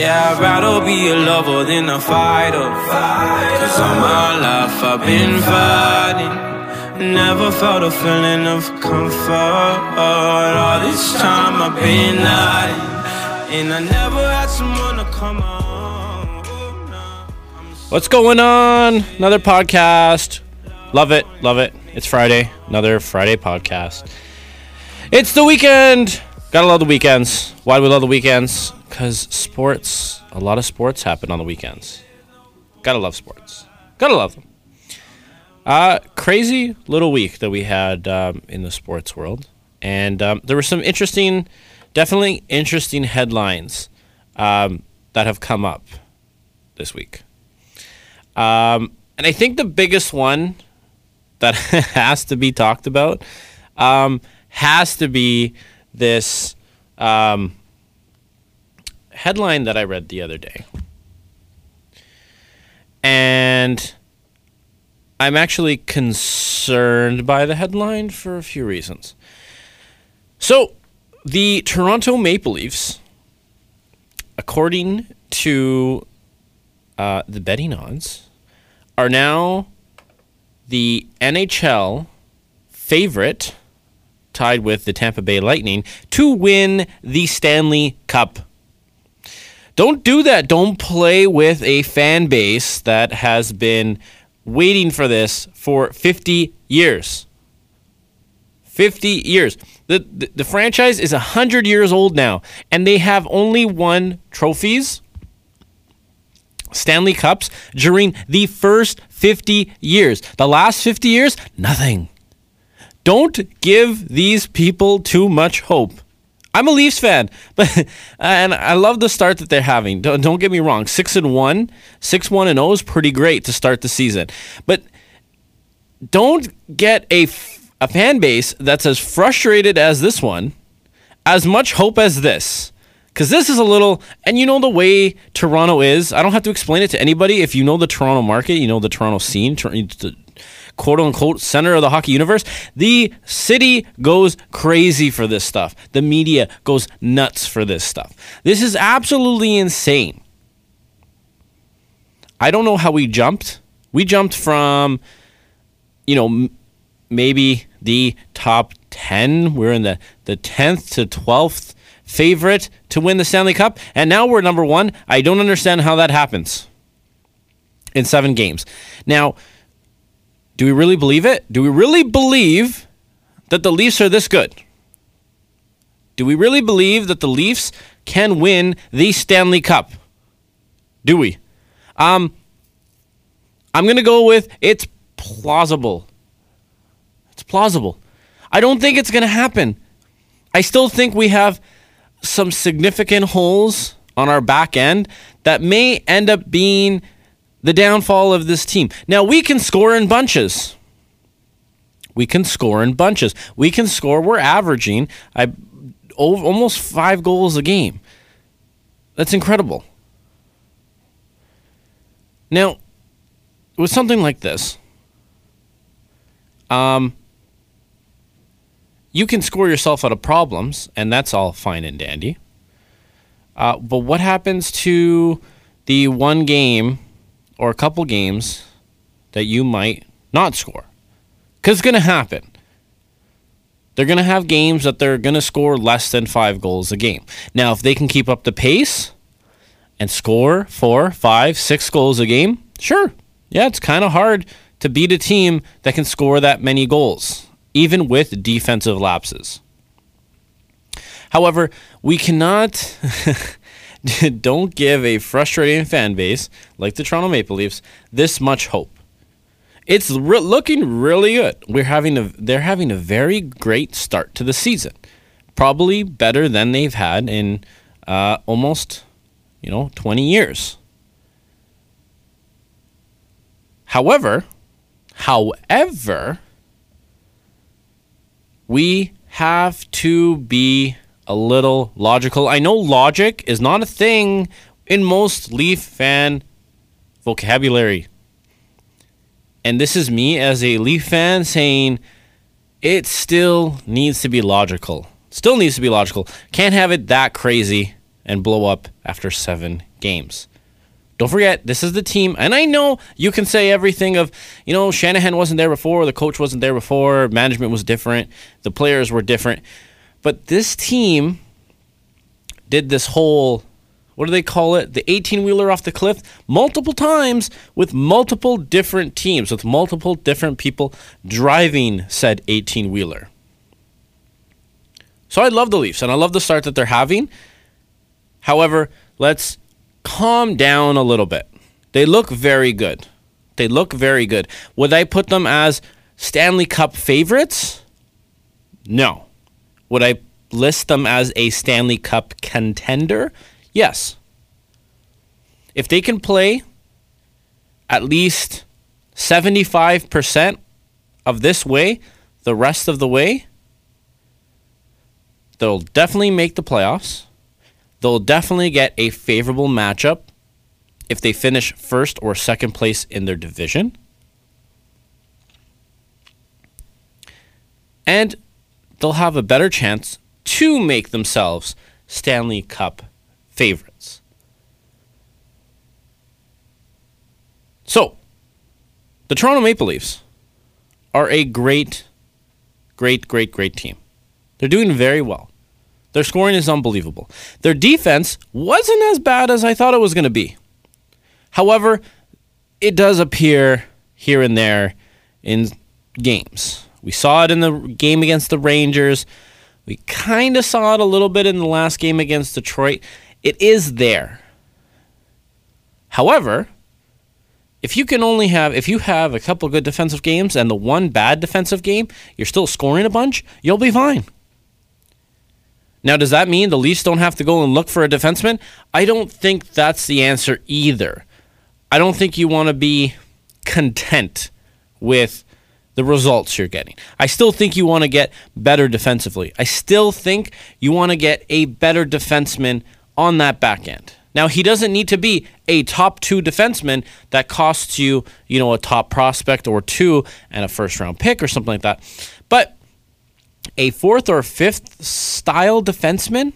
Yeah, I'd rather be a lover than a fighter. Cause all my life I've been fighting. Never felt a feeling of comfort. All this time I've been hiding. And I never had someone to come on. What's going on? Another podcast. Love it, love it. It's Friday. Another Friday podcast. It's the weekend. Gotta love the weekends. Why do we love the weekends? Because sports, a lot of sports happen on the weekends. Gotta love sports. Gotta love them. Uh, crazy little week that we had um, in the sports world. And um, there were some interesting, definitely interesting headlines um, that have come up this week. Um, and I think the biggest one that has to be talked about um, has to be this um, headline that I read the other day. And I'm actually concerned by the headline for a few reasons. So, the Toronto Maple Leafs, according to uh, the betting odds, are now the NHL favorite, tied with the Tampa Bay Lightning, to win the Stanley Cup. Don't do that. Don't play with a fan base that has been waiting for this for 50 years. 50 years. The, the, the franchise is 100 years old now, and they have only won trophies Stanley Cups during the first 50 years. The last 50 years, nothing. Don't give these people too much hope. I'm a Leafs fan, but uh, and I love the start that they're having. Don't, don't get me wrong. Six and one, six one and zero is pretty great to start the season. But don't get a a fan base that's as frustrated as this one, as much hope as this. Because this is a little, and you know the way Toronto is. I don't have to explain it to anybody. If you know the Toronto market, you know the Toronto scene, quote unquote center of the hockey universe. The city goes crazy for this stuff. The media goes nuts for this stuff. This is absolutely insane. I don't know how we jumped. We jumped from, you know, m- maybe the top 10. We're in the, the 10th to 12th favorite to win the Stanley Cup. And now we're number one. I don't understand how that happens in seven games. Now, do we really believe it? Do we really believe that the Leafs are this good? Do we really believe that the Leafs can win the Stanley Cup? Do we? Um, I'm going to go with it's plausible. It's plausible. I don't think it's going to happen. I still think we have some significant holes on our back end that may end up being the downfall of this team. Now, we can score in bunches. We can score in bunches. We can score. We're averaging I, almost five goals a game. That's incredible. Now, with something like this, um, you can score yourself out of problems, and that's all fine and dandy. Uh, but what happens to the one game or a couple games that you might not score? Because it's going to happen. They're going to have games that they're going to score less than five goals a game. Now, if they can keep up the pace and score four, five, six goals a game, sure. Yeah, it's kind of hard to beat a team that can score that many goals even with defensive lapses. However, we cannot, don't give a frustrating fan base like the Toronto Maple Leafs this much hope. It's re- looking really good. We're having a, they're having a very great start to the season, probably better than they've had in uh, almost, you know, 20 years. However, however, we have to be a little logical. I know logic is not a thing in most Leaf fan vocabulary. And this is me as a Leaf fan saying it still needs to be logical. Still needs to be logical. Can't have it that crazy and blow up after seven games. Don't forget, this is the team, and I know you can say everything of, you know, Shanahan wasn't there before, the coach wasn't there before, management was different, the players were different. But this team did this whole what do they call it? The 18 wheeler off the cliff multiple times with multiple different teams, with multiple different people driving said 18 wheeler. So I love the Leafs and I love the start that they're having. However, let's calm down a little bit. They look very good. They look very good. Would I put them as Stanley Cup favorites? No. Would I list them as a Stanley Cup contender? Yes. If they can play at least 75% of this way, the rest of the way, they'll definitely make the playoffs. They'll definitely get a favorable matchup if they finish first or second place in their division. And they'll have a better chance to make themselves Stanley Cup favorites. So, the Toronto Maple Leafs are a great, great, great, great team. They're doing very well. Their scoring is unbelievable. Their defense wasn't as bad as I thought it was going to be. However, it does appear here and there in games. We saw it in the game against the Rangers. We kind of saw it a little bit in the last game against Detroit. It is there. However, if you can only have if you have a couple good defensive games and the one bad defensive game, you're still scoring a bunch, you'll be fine. Now, does that mean the Leafs don't have to go and look for a defenseman? I don't think that's the answer either. I don't think you want to be content with the results you're getting. I still think you want to get better defensively. I still think you want to get a better defenseman on that back end. Now he doesn't need to be a top two defenseman that costs you, you know, a top prospect or two and a first round pick or something like that. But a fourth or fifth style defenseman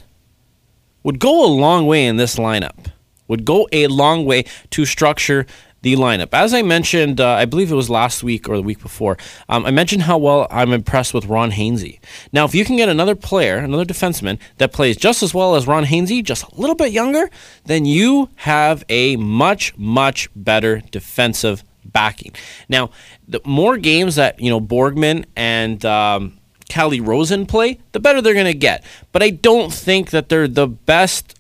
would go a long way in this lineup. Would go a long way to structure the lineup. As I mentioned, uh, I believe it was last week or the week before, um, I mentioned how well I'm impressed with Ron Hainsey. Now, if you can get another player, another defenseman that plays just as well as Ron Hainsey, just a little bit younger, then you have a much, much better defensive backing. Now, the more games that, you know, Borgman and. Um, Rosen play, the better they're going to get. But I don't think that they're the best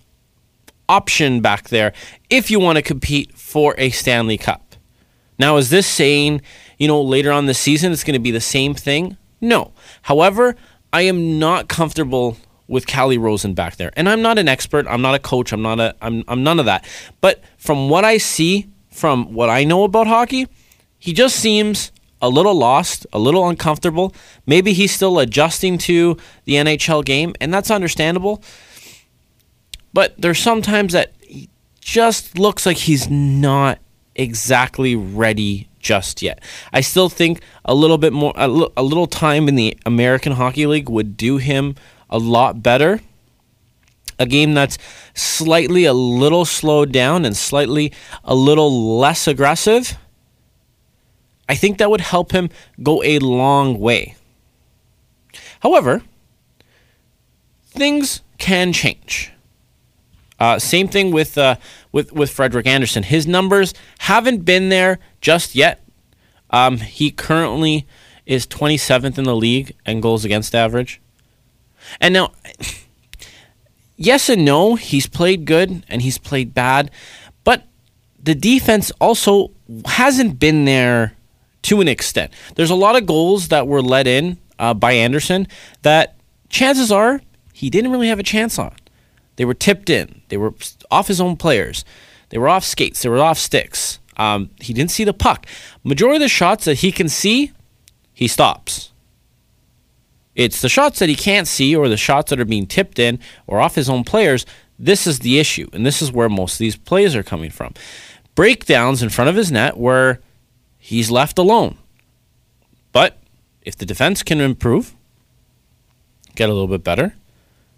option back there if you want to compete for a Stanley Cup. Now, is this saying, you know, later on the season it's going to be the same thing? No. However, I am not comfortable with Calle Rosen back there. And I'm not an expert, I'm not a coach, I'm not a I'm I'm none of that. But from what I see, from what I know about hockey, he just seems a little lost, a little uncomfortable. Maybe he's still adjusting to the NHL game, and that's understandable. But there's sometimes that just looks like he's not exactly ready just yet. I still think a little bit more, a, l- a little time in the American Hockey League would do him a lot better. A game that's slightly a little slowed down and slightly a little less aggressive. I think that would help him go a long way. However, things can change. Uh, same thing with uh, with with Frederik Andersen. His numbers haven't been there just yet. Um, he currently is 27th in the league and goals against average. And now, yes and no, he's played good and he's played bad, but the defense also hasn't been there to an extent. There's a lot of goals that were let in uh, by Andersen that chances are he didn't really have a chance on. They were tipped in. They were off his own players. They were off skates. They were off sticks. Um, he didn't see the puck. Majority of the shots that he can see, he stops. It's the shots that he can't see or the shots that are being tipped in or off his own players. This is the issue, and this is where most of these plays are coming from. Breakdowns in front of his net where he's left alone. But if the defense can improve, get a little bit better,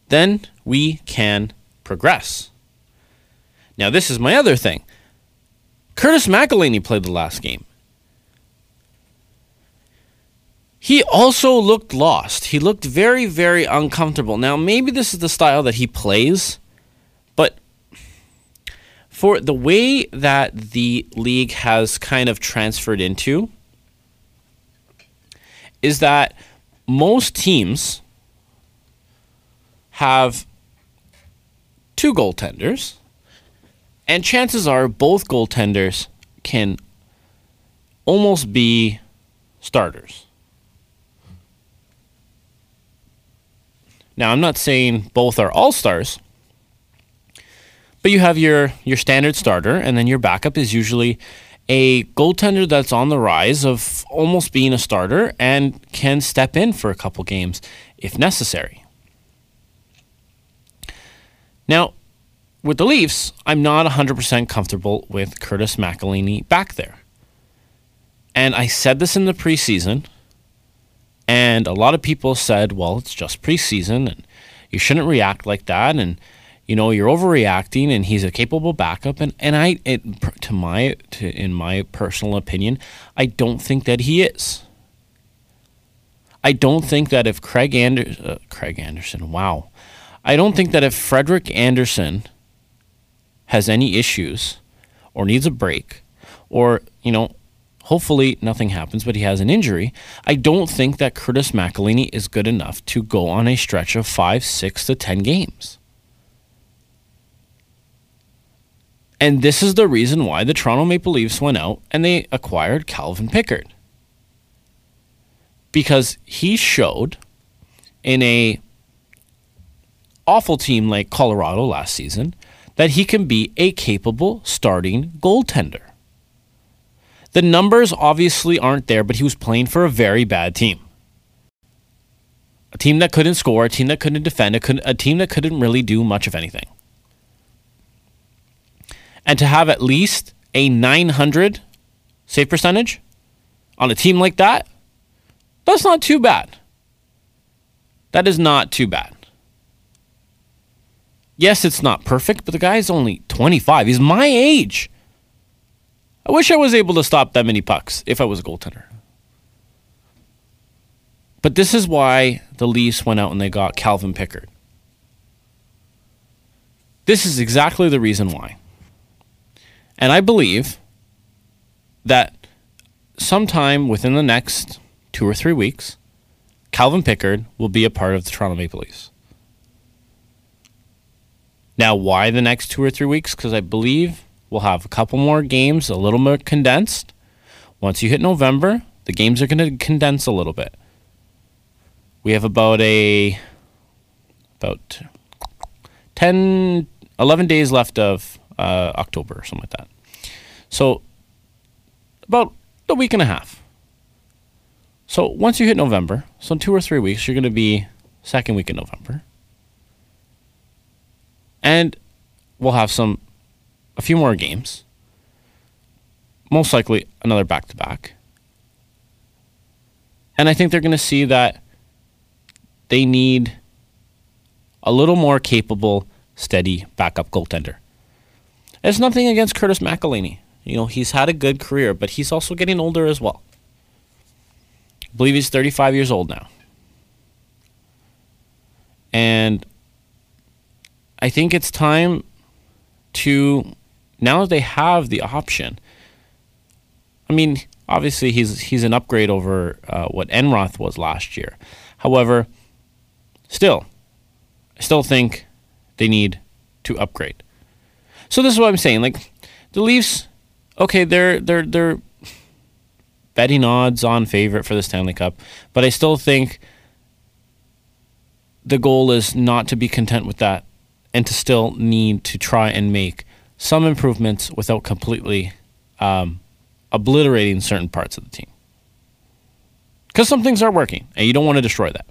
then we can progress. Now, this is my other thing. Curtis McElhinney played the last game. He also looked lost. He looked very, very uncomfortable. Now, maybe this is the style that he plays, but for the way that the league has kind of transferred into, is that most teams have two goaltenders, and chances are both goaltenders can almost be starters. Now, I'm not saying both are all stars, but you have your, your standard starter, and then your backup is usually a goaltender that's on the rise of almost being a starter and can step in for a couple games if necessary. Now, with the Leafs, I'm not 100% comfortable with Curtis McElhinney back there. And I said this in the preseason, and a lot of people said, well, it's just preseason, and you shouldn't react like that, and you know you're overreacting and he's a capable backup and and I it, to my to in my personal opinion I don't think that he is I don't think that if Craig Ander- uh, Craig Anderson wow I don't think that if Frederik Andersen has any issues or needs a break or you know hopefully nothing happens but he has an injury I don't think that Curtis McElhinney is good enough to go on a stretch of 5 6 to 10 games And this is the reason why the Toronto Maple Leafs went out and they acquired Calvin Pickard. Because he showed in a awful team like Colorado last season that he can be a capable starting goaltender. The numbers obviously aren't there, but he was playing for a very bad team. A team that couldn't score, a team that couldn't defend, a, team that couldn't really do much of anything and to have at least a 900 save percentage on a team like that, that's not too bad. That is not too bad. Yes, it's not perfect, but the guy's only 25. He's my age. I wish I was able to stop that many pucks if I was a goaltender. But this is why the Leafs went out and they got Calvin Pickard. This is exactly the reason why. And I believe that sometime within the next two or three weeks, Calvin Pickard will be a part of the Toronto Maple Leafs. Now, why the next two or three weeks? Because I believe we'll have a couple more games, a little more condensed. Once you hit November, the games are going to condense a little bit. We have about a about 10, 11 days left of uh, October or something like that. So about a week and a half. So once you hit November, so in two or three weeks, you're going to be second week in November, and we'll have some a few more games. Most likely another back to back. And I think they're going to see that they need a little more capable, steady backup goaltender. It's nothing against Curtis McElhinney. You know, he's had a good career, but he's also getting older as well. I believe he's 35 years old now. And I think it's time to now that they have the option. I mean, obviously he's he's an upgrade over uh, what Enroth was last year. However, still, I still think they need to upgrade. So this is what I'm saying. Like the Leafs, okay, they're they're they're betting odds on favorite for the Stanley Cup, but I still think the goal is not to be content with that and to still need to try and make some improvements without completely um, obliterating certain parts of the team. Because some things are working, and you don't want to destroy that.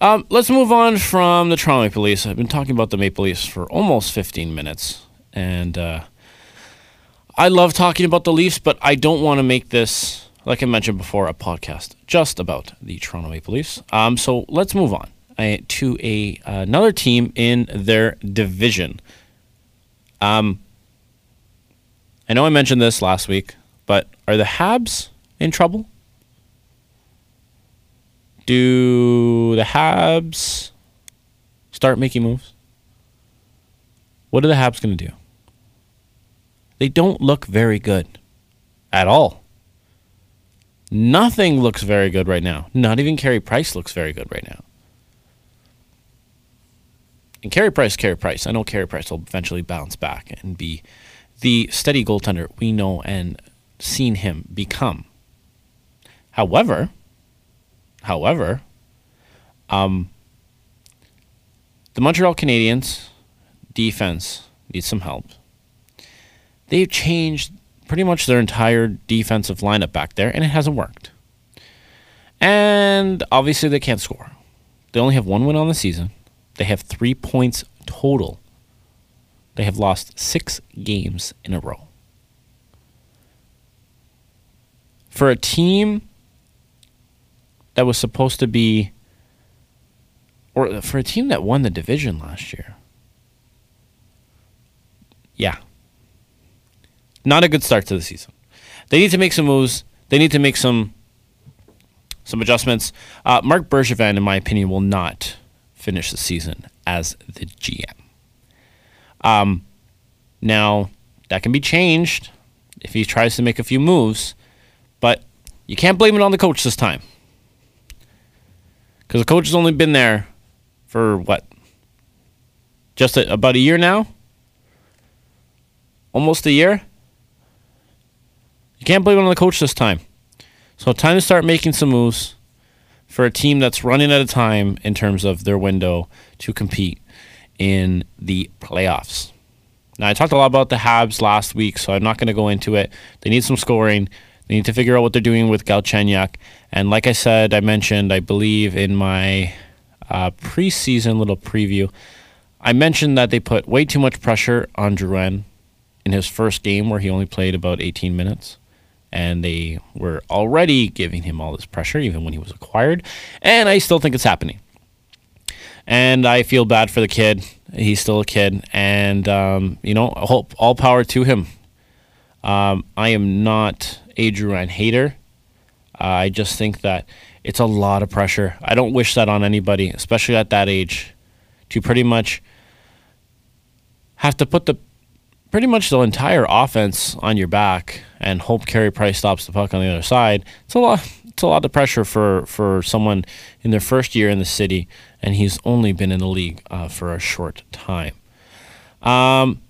Um, let's move on from the Toronto Maple Leafs. I've been talking about the Maple Leafs for almost 15 minutes, and uh, I love talking about the Leafs, but I don't want to make this, like I mentioned before, a podcast just about the Toronto Maple Leafs. Um, so let's move on. Uh, to a another team in their division. Um, I know I mentioned this last week, but are the Habs in trouble? Do the Habs start making moves? What are the Habs going to do? They don't look very good at all. Nothing looks very good right now. Not even Carey Price looks very good right now. And Carey Price, Carey Price. I know Carey Price will eventually bounce back and be the steady goaltender we know and seen him become. However, however, um, the Montreal Canadiens defense needs some help. They've changed pretty much their entire defensive lineup back there, and it hasn't worked. And obviously, they can't score. They only have one win on the season. They have three points total. They have lost six games in a row. For a team that was supposed to be, or for a team that won the division last year, yeah, not a good start to the season. They need to make some moves. They need to make some some adjustments. Uh, Marc Bergevin, in my opinion, will not finish the season as the GM. Um, now that can be changed if he tries to make a few moves, but you can't blame it on the coach this time because the coach has only been there for what, just a, about a year now, almost a year. You can't blame it on the coach this time. So time to start making some moves for a team that's running out of time in terms of their window to compete in the playoffs. Now I talked a lot about the Habs last week, so I'm not going to go into it. They need some scoring. They need to figure out what they're doing with Galchenyuk. And like I said, I mentioned, I believe in my uh, preseason little preview, I mentioned that they put way too much pressure on Drouin in his first game where he only played about 18 minutes and they were already giving him all this pressure even when he was acquired. And I still think it's happening. And I feel bad for the kid. He's still a kid, and um, you know, hope all power to him. Um, I am not a Drouin hater. Uh, I just think that it's a lot of pressure. I don't wish that on anybody, especially at that age, to pretty much have to put the pretty much the entire offense on your back and hope Carey Price stops the puck on the other side. It's a lot. It's a lot of pressure for for someone in their first year in the city, and he's only been in the league uh, for a short time. Um,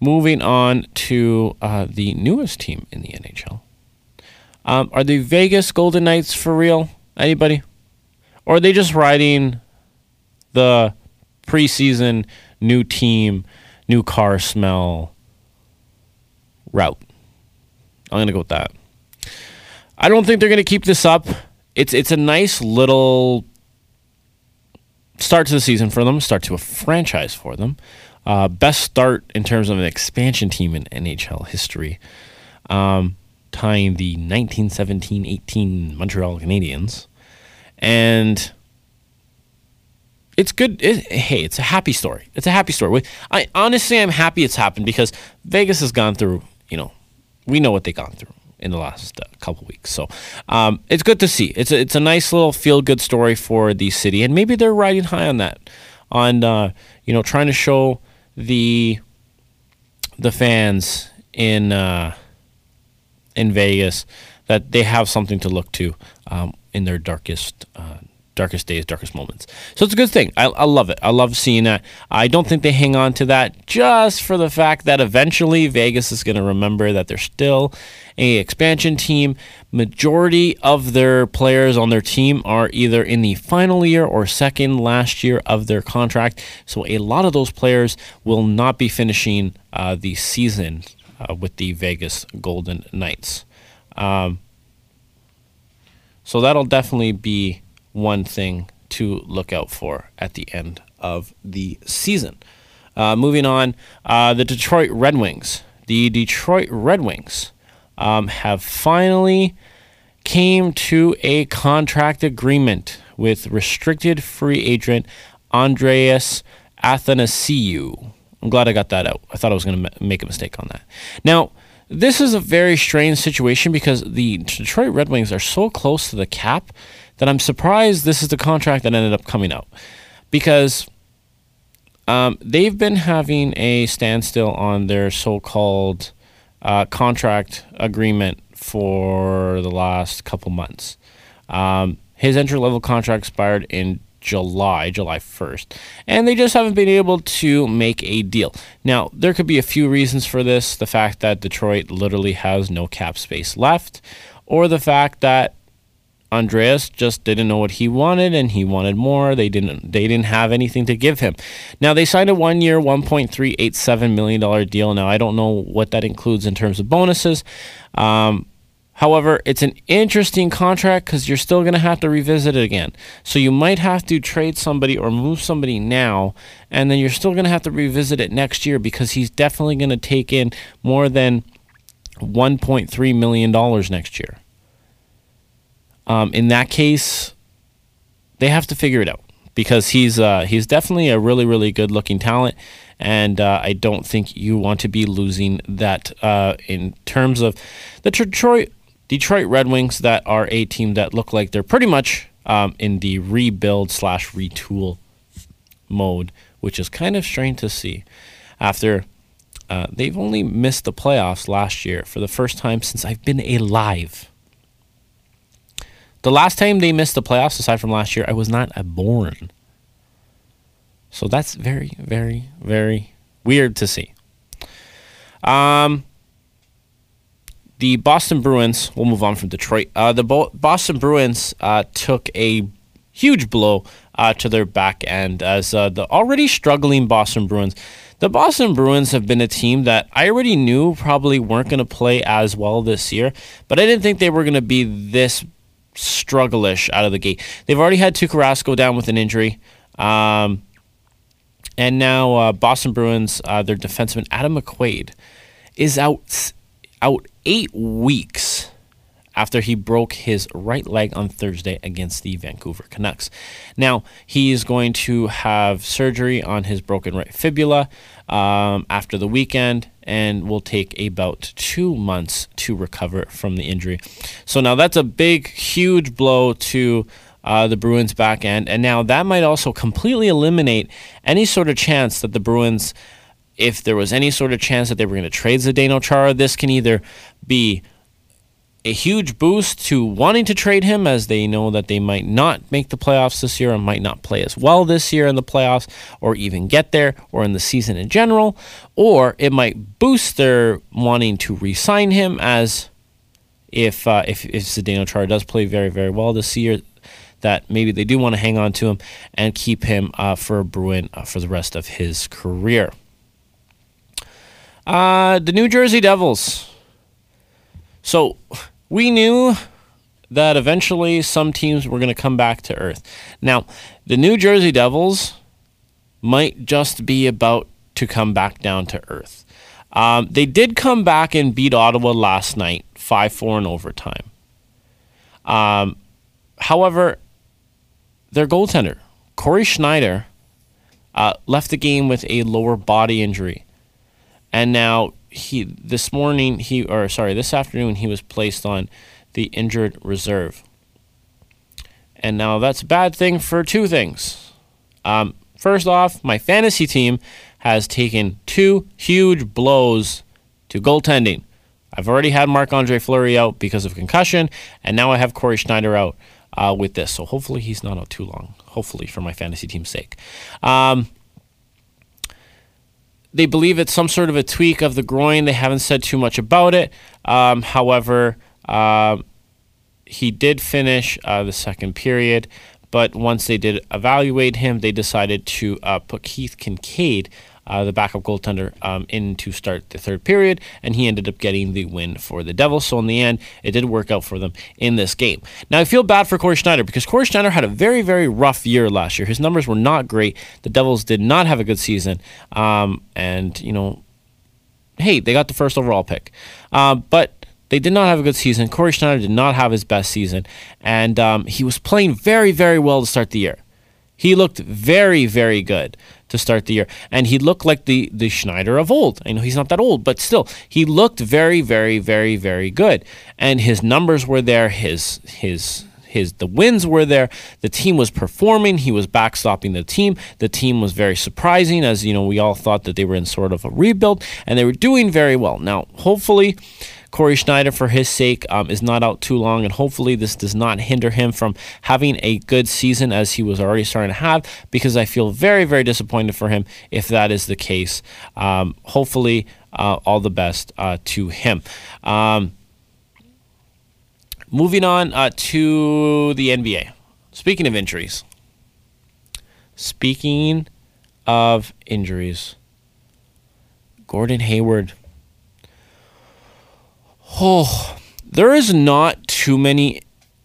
moving on to uh, the newest team in the NHL. Um, are the Vegas Golden Knights for real? Anybody? Or are they just riding the preseason new team new car smell route. I'm gonna go with that. I don't think they're gonna keep this up. It's it's a nice little start to the season for them, start to a franchise for them. Uh, best start in terms of an expansion team in NHL history, um, tying the 1917-18 Montreal Canadiens, and it's good. It, hey, it's a happy story. It's a happy story. I honestly, I'm happy it's happened because Vegas has gone through. You know, we know what they've gone through in the last uh, couple weeks. So um, it's good to see. It's a, it's a nice little feel good story for the city, and maybe they're riding high on that, on uh, you know trying to show the the fans in uh, in Vegas that they have something to look to um, in their darkest uh, darkest days, darkest moments. So it's a good thing. I, I love it. I love seeing that. I don't think they hang on to that just for the fact that eventually Vegas is going to remember that they're still a expansion team. Majority of their players on their team are either in the final year or second last year of their contract. So a lot of those players will not be finishing uh, the season uh, with the Vegas Golden Knights. Um, so that'll definitely be one thing to look out for at the end of the season. Uh, moving on, uh, the Detroit Red Wings. The Detroit Red Wings um, have finally came to a contract agreement with restricted free agent Andreas Athanasiou. I'm glad I got that out. I thought I was going to make a mistake on that. Now, this is a very strange situation because the Detroit Red Wings are so close to the cap that I'm surprised this is the contract that ended up coming out because um, they've been having a standstill on their so-called uh, contract agreement for the last couple months. Um, his entry level contract expired in July, July 1st, and they just haven't been able to make a deal. Now, there could be a few reasons for this the fact that Detroit literally has no cap space left, or the fact that Andreas just didn't know what he wanted and he wanted more. They didn't they didn't have anything to give him. Now they signed a 1-year 1.387 million dollar deal. Now I don't know what that includes in terms of bonuses. Um, However, it's an interesting contract because you're still going to have to revisit it again. So you might have to trade somebody or move somebody now, and then you're still going to have to revisit it next year because he's definitely going to take in more than $1.3 million next year. Um, in that case, they have to figure it out because he's uh, he's definitely a really really good looking talent, and uh, I don't think you want to be losing that uh, in terms of the Detroit Detroit Red Wings that are a team that look like they're pretty much um, in the rebuild slash retool mode, which is kind of strange to see. After uh, they've only missed the playoffs last year for the first time since I've been alive. The last time they missed the playoffs, aside from last year, I was not a born. So that's very, very, very weird to see. Um, the Boston Bruins, we'll move on from Detroit. Uh, the Bo- Boston Bruins uh, took a huge blow uh, to their back end as uh, the already struggling Boston Bruins. The Boston Bruins have been a team that I already knew probably weren't going to play as well this year, but I didn't think they were going to be this strugglish out of the gate. They've already had Tuukka go down with an injury. Um, and now uh, Boston Bruins, uh, their defenseman Adam McQuaid, is out out eight weeks after he broke his right leg on Thursday against the Vancouver Canucks. Now, he is going to have surgery on his broken right fibula um, after the weekend and will take about two months to recover from the injury. So, now that's a big, huge blow to. Uh, the Bruins back end. And now that might also completely eliminate any sort of chance that the Bruins if there was any sort of chance that they were going to trade Zdeno Chara, this can either be a huge boost to wanting to trade him as they know that they might not make the playoffs this year and might not play as well this year in the playoffs or even get there or in the season in general, or it might boost their wanting to re-sign him as if uh, if if Zdeno Chara does play very very well this year, that maybe they do want to hang on to him and keep him uh, for a Bruin uh, for the rest of his career. Uh, the New Jersey Devils. So we knew that eventually some teams were going to come back to earth. Now, the New Jersey Devils might just be about to come back down to earth. Um, they did come back and beat Ottawa last night, 5 4 in overtime. Um, however, their goaltender, Cory Schneider, uh, left the game with a lower body injury and now he this morning he or sorry this afternoon he was placed on the injured reserve. And now that's a bad thing for two things. Um, first off, my fantasy team has taken two huge blows to goaltending. I've already had Marc Andre Fleury out because of concussion, and now I have Cory Schneider out uh, with this. So hopefully he's not out too long. Hopefully, for my fantasy team's sake. Um, they believe it's some sort of a tweak of the groin. They haven't said too much about it. Um, however, uh, he did finish uh, the second period, but once they did evaluate him, they decided to uh, put Keith Kinkaid uh, the backup goaltender, um, in to start the third period, and he ended up getting the win for the Devils. So in the end, it did work out for them in this game. Now I feel bad for Cory Schneider because Cory Schneider had a very very rough year last year. His numbers were not great. The Devils did not have a good season, um, and you know, hey, they got the first overall pick, uh, but they did not have a good season. Cory Schneider did not have his best season, and um, he was playing very, very well to start the year. He looked very, very good to start the year, and he looked like the the Schneider of old. I know he's not that old, but still, he looked very, very, very, very good, and his numbers were there. His his his the wins were there. The team was performing. He was backstopping the team. The team was very surprising, as you know, we all thought that they were in sort of a rebuild, and they were doing very well. Now, hopefully Cory Schneider, for his sake, um, is not out too long, and hopefully this does not hinder him from having a good season as he was already starting to have. Because I feel very, very disappointed for him if that is the case. Um, hopefully, uh, all the best uh, to him. Um, moving on uh, to the NBA. Speaking of injuries. Speaking of injuries, Gordon Hayward Oh, there is not too many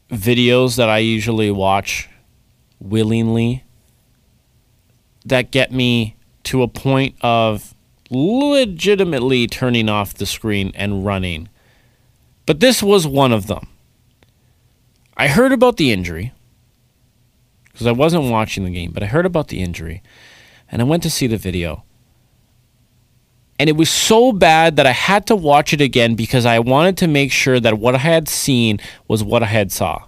videos that I usually watch willingly that get me to a point of legitimately turning off the screen and running. But this was one of them. I heard about the injury because I wasn't watching the game, but I heard about the injury and I went to see the video and it was so bad that I had to watch it again because I wanted to make sure that what I had seen was what I had saw.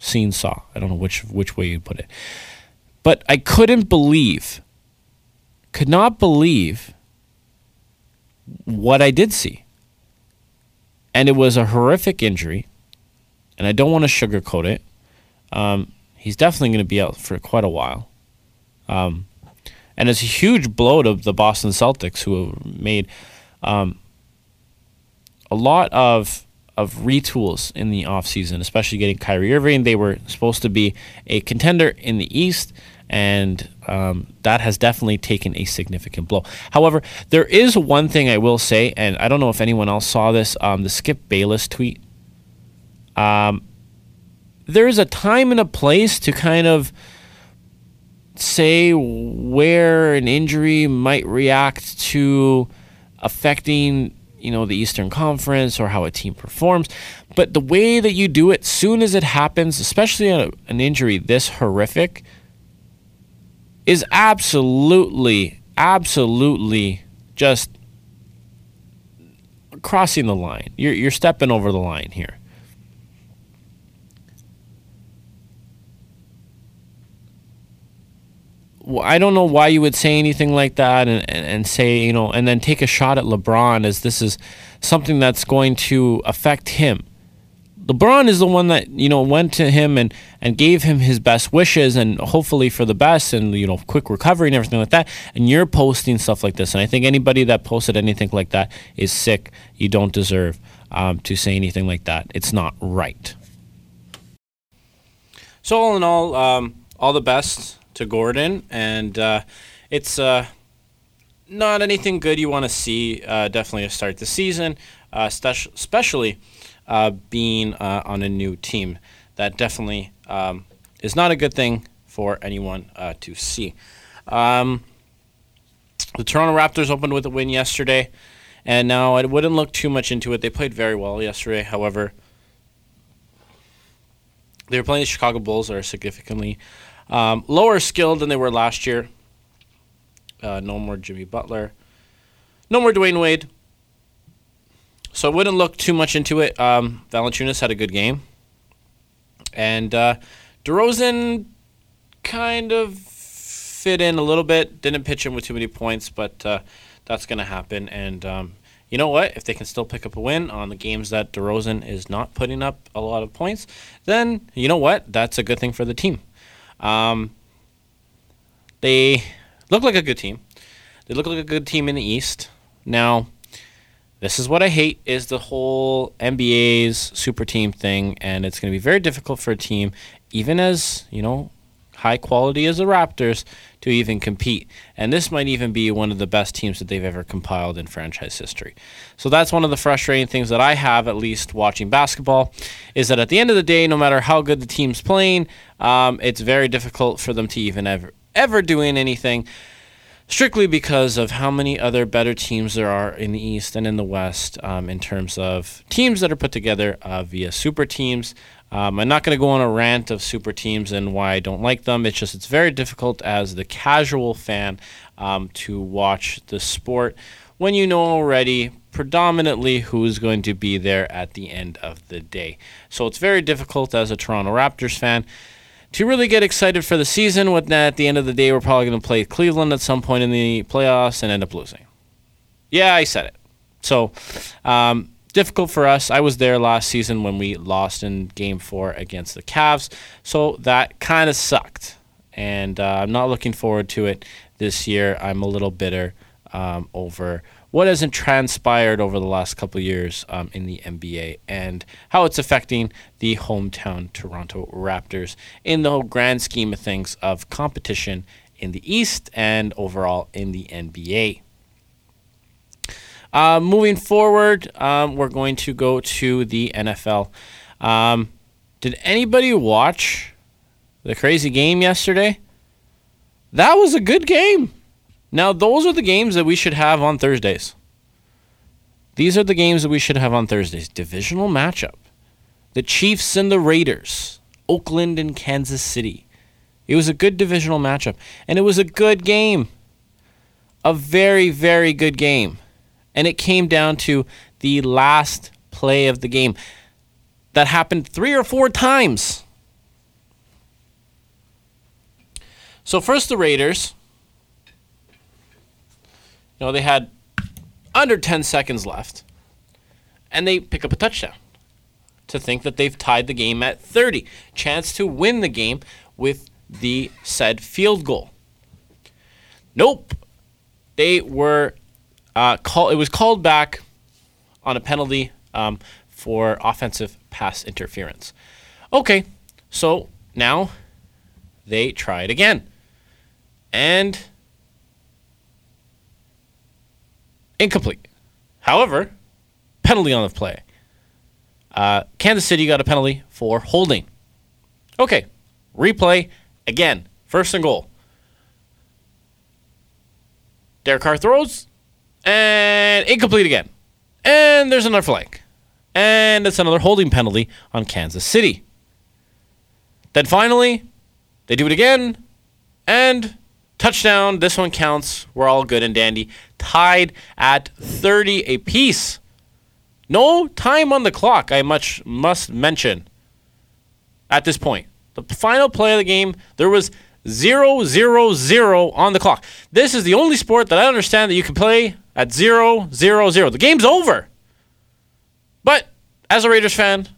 Seen saw. I don't know which which way you put it. But I couldn't believe could not believe what I did see. And it was a horrific injury. And I don't want to sugarcoat it. Um, he's definitely going to be out for quite a while. Um, and it's a huge blow to the Boston Celtics, who have made um, a lot of of retools in the offseason, especially getting Kyrie Irving. They were supposed to be a contender in the East, and um, that has definitely taken a significant blow. However, there is one thing I will say, and I don't know if anyone else saw this um, the Skip Bayless tweet. Um, there's a time and a place to kind of say where an injury might react to affecting you know the Eastern Conference or how a team performs, but the way that you do it, soon as it happens, especially a, an injury this horrific, is absolutely, absolutely just crossing the line. You're you're stepping over the line here. I don't know why you would say anything like that and, and, and, say, you know, and then take a shot at LeBron as this is something that's going to affect him. LeBron is the one that, you know, went to him and, and gave him his best wishes and hopefully for the best and, you know, quick recovery and everything like that. And you're posting stuff like this. And I think anybody that posted anything like that is sick. You don't deserve um, to say anything like that. It's not right. So, all in all, um, all the best to Gordon, and uh, it's uh, not anything good you want to see. Uh, definitely to start the season, uh, especially uh, being on a new team. That definitely um, is not a good thing for anyone to see. Um, the Toronto Raptors opened with a win yesterday, and now I wouldn't look too much into it. They played very well yesterday. However, they were playing the Chicago Bulls, are significantly um, lower skilled than they were last year. Uh, no more Jimmy Butler. No more Dwyane Wade. So I wouldn't look too much into it. Um, Valanciunas had a good game. And uh, DeRozan kind of fit in a little bit. Didn't pitch him with too many points, but uh, that's going to happen. And um, you know what? If they can still pick up a win on the games that DeRozan is not putting up a lot of points, then you know what? That's a good thing for the team. Um, they look like a good team. They look like a good team in the East. Now, this is what I hate is the whole NBA's super team thing, and it's going to be very difficult for a team, even as you know high quality as the Raptors to even compete. And this might even be one of the best teams that they've ever compiled in franchise history. So that's one of the frustrating things that I have, at least watching basketball, is that at the end of the day, no matter how good the team's playing, um, it's very difficult for them to even ever ever doing anything. strictly because of how many other better teams there are in the East and in the West um, in terms of teams that are put together uh, via super teams. Um, I'm not going to go on a rant of super teams and why I don't like them. It's just it's very difficult as the casual fan um, to watch the sport when you know already predominantly who's going to be there at the end of the day. So it's very difficult as a Toronto Raptors fan to really get excited for the season when at the end of the day we're probably going to play Cleveland at some point in the playoffs and end up losing. Yeah, I said it. So um, difficult for us. I was there last season when we lost in Game Four against the Cavs, so that kind of sucked. And uh, I'm not looking forward to it this year. I'm a little bitter um, over what hasn't transpired over the last couple years um, in the NBA and how it's affecting the hometown Toronto Raptors in the whole grand scheme of things of competition in the East and overall in the NBA. Uh, moving forward, um, we're going to go to the NFL. Um, did anybody watch the crazy game yesterday? That was a good game. Now, those are the games that we should have on Thursdays. These are the games that we should have on Thursdays. Divisional matchup. The Chiefs and the Raiders. Oakland and Kansas City. It was a good divisional matchup. And it was a good game. A very, very good game. And it came down to the last play of the game. That happened three or four times. So, first, the Raiders you know, they had under 10 seconds left, and they pick up a touchdown to think that they've tied the game at 30. Chance to win the game with the said field goal. Nope. They were uh, call. It was called back on a penalty um, for offensive pass interference. Okay, so now they try it again, and incomplete. However, penalty on the play. Uh, Kansas City got a penalty for holding. Okay, replay again. First and goal. Derek Carr throws and incomplete again. And there's another flag. And it's another holding penalty on Kansas City. Then finally, they do it again and Touchdown. This one counts. We're all good and dandy. Tied at 30 apiece. No time on the clock, I much must mention at this point. The final play of the game, there was 0 0 0 on the clock. This is the only sport that I understand that you can play at 0 0 0. The game's over. But as a Raiders fan,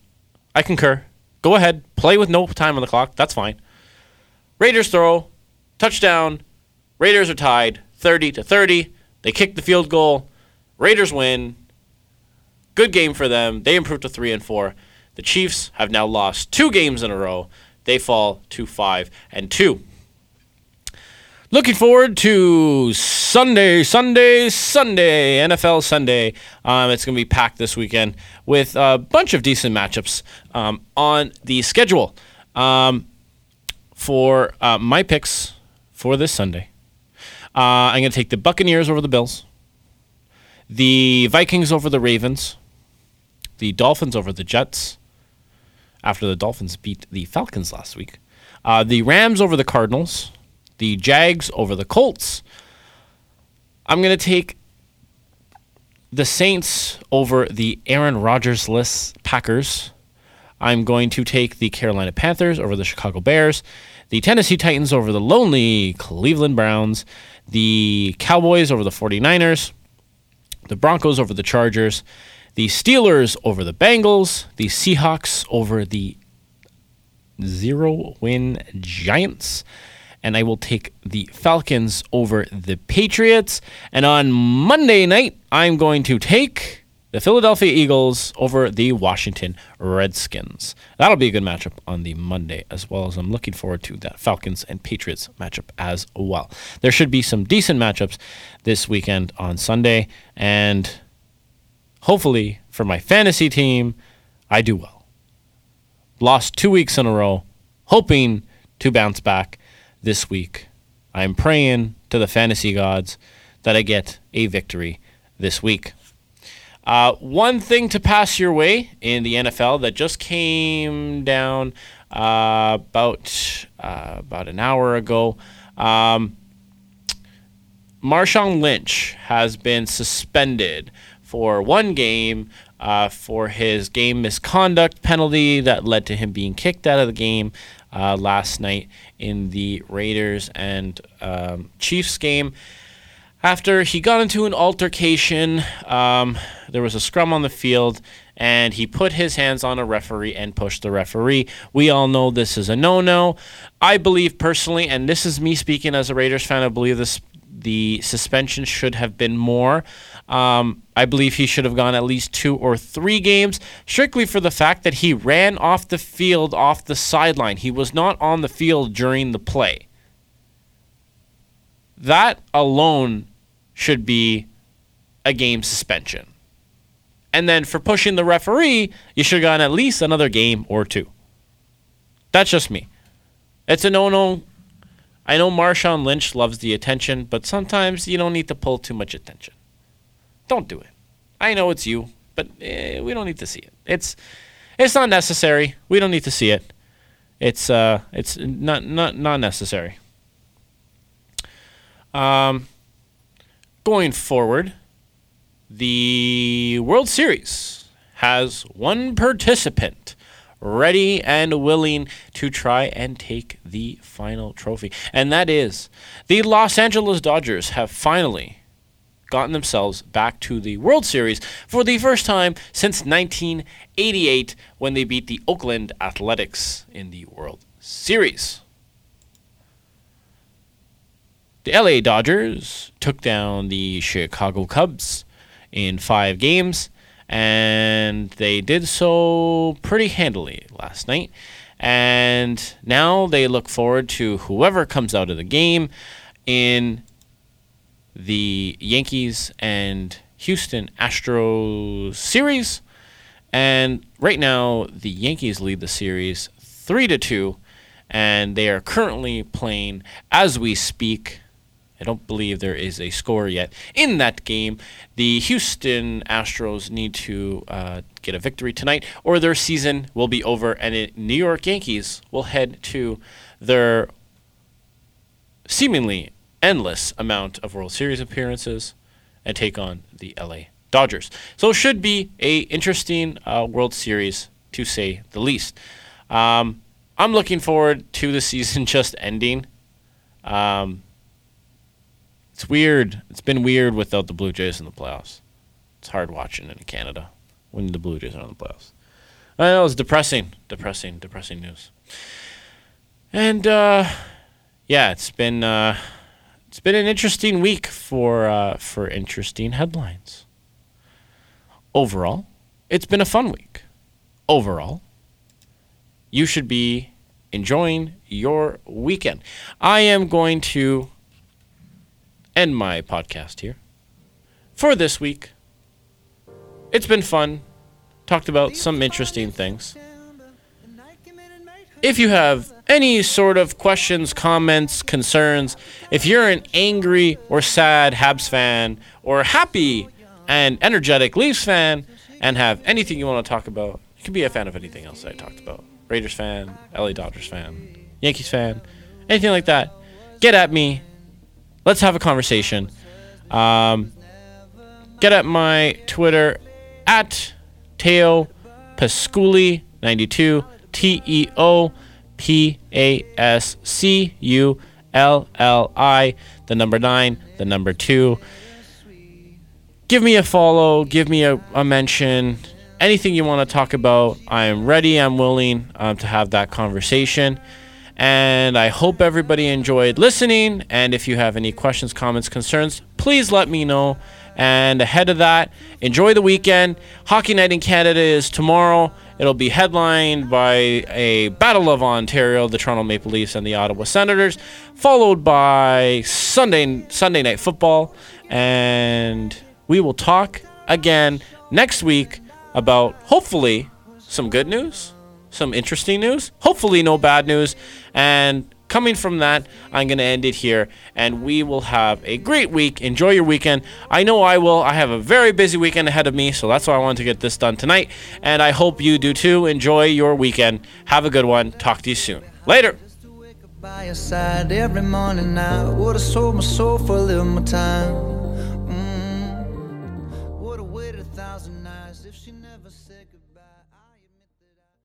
I concur. Go ahead, play with no time on the clock. That's fine. Raiders throw, touchdown, Raiders are tied 30 to 30. They kick the field goal. Raiders win. Good game for them. They improve to 3 and 4. The Chiefs have now lost two games in a row. They fall to 5 and 2. Looking forward to Sunday, Sunday, Sunday, NFL Sunday. Um, it's going to be packed this weekend with a bunch of decent matchups um, on the schedule. Um, for uh, my picks for this Sunday, uh, I'm going to take the Buccaneers over the Bills, the Vikings over the Ravens, the Dolphins over the Jets, after the Dolphins beat the Falcons last week, uh, the Rams over the Cardinals, the Jags over the Colts. I'm going to take the Saints over the Aaron Rodgers less Packers. I'm going to take the Carolina Panthers over the Chicago Bears, the Tennessee Titans over the lonely Cleveland Browns, the Cowboys over the 49ers, the Broncos over the Chargers, the Steelers over the Bengals, the Seahawks over the zero win Giants. And I will take the Falcons over the Patriots. And on Monday night, I'm going to take the Philadelphia Eagles over the Washington Redskins. That'll be a good matchup on the Monday, as well as I'm looking forward to that Falcons and Patriots matchup as well. There should be some decent matchups this weekend on Sunday, and hopefully for my fantasy team, I do well. Lost two weeks in a row, hoping to bounce back this week. I'm praying to the fantasy gods that I get a victory this week. Uh, one thing to pass your way in the NFL that just came down uh, about uh, about an hour ago. Um, Marshawn Lynch has been suspended for one game uh, for his game misconduct penalty that led to him being kicked out of the game uh, last night in the Raiders and um, Chiefs game. After he got into an altercation, um, there was a scrum on the field, and he put his hands on a referee and pushed the referee. We all know this is a no no. I believe personally, and this is me speaking as a Raiders fan, I believe this the suspension should have been more. Um, I believe he should have gone at least two or three games, strictly for the fact that he ran off the field off the sideline. He was not on the field during the play. That alone should be a game suspension. And then for pushing the referee, you should have gone at least another game or two. That's just me. It's a no no I know Marshawn Lynch loves the attention, but sometimes you don't need to pull too much attention. Don't do it. I know it's you, but eh, we don't need to see it. It's it's not necessary. We don't need to see it. It's uh it's not not not necessary. Um going forward, the World Series has one participant ready and willing to try and take the final trophy. And that is the Los Angeles Dodgers have finally gotten themselves back to the World Series for the first time since 1988 when they beat the Oakland Athletics in the World Series. The LA Dodgers took down the Chicago Cubs in five games and they did so pretty handily last night. And now they look forward to whoever comes out of the game in the Yankees and Houston Astros series. And right now, the Yankees lead the series 3 to 2, and they are currently playing as we speak I don't believe there is a score yet in that game. The Houston Astros need to uh, get a victory tonight, or their season will be over, and the New York Yankees will head to their seemingly endless amount of World Series appearances and take on the LA Dodgers. So it should be a interesting uh, World Series to say the least. Um, I'm looking forward to the season just ending. Um, it's weird. It's been weird without the Blue Jays in the playoffs. It's hard watching in Canada when the Blue Jays are in the playoffs. I know it's depressing, depressing, depressing news. And uh, yeah, it's been uh, it's been an interesting week for uh, for interesting headlines. Overall, it's been a fun week. Overall, you should be enjoying your weekend. I am going to end my podcast here for this week. It's been fun. Talked about some interesting things. If you have any sort of questions, comments, concerns, if you're an angry or sad Habs fan or happy and energetic Leafs fan and have anything you want to talk about, you can be a fan of anything else I talked about. Raiders fan, LA Dodgers fan, Yankees fan, anything like that. Get at me let's have a conversation. Um, get at my Twitter at Teo Pasculli 92 T E O P A S C U L L I, the number nine, the number two. Give me a follow, give me a, a mention, anything you want to talk about. I am ready, I'm willing um, to have that conversation. And I hope everybody enjoyed listening. And if you have any questions, comments, concerns, please let me know. And ahead of that, enjoy the weekend. Hockey Night in Canada is tomorrow. It'll be headlined by a Battle of Ontario, the Toronto Maple Leafs and the Ottawa Senators, followed by Sunday Sunday night football. And we will talk again next week about hopefully some good news some interesting news. Hopefully, no bad news. And coming from that, I'm going to end it here, and we will have a great week. Enjoy your weekend. I know I will. I have a very busy weekend ahead of me, so that's why I wanted to get this done tonight, and I hope you do too. Enjoy your weekend. Have a good one. Talk to you soon. Later. By your side every morning I would have sold my soul for a little more time.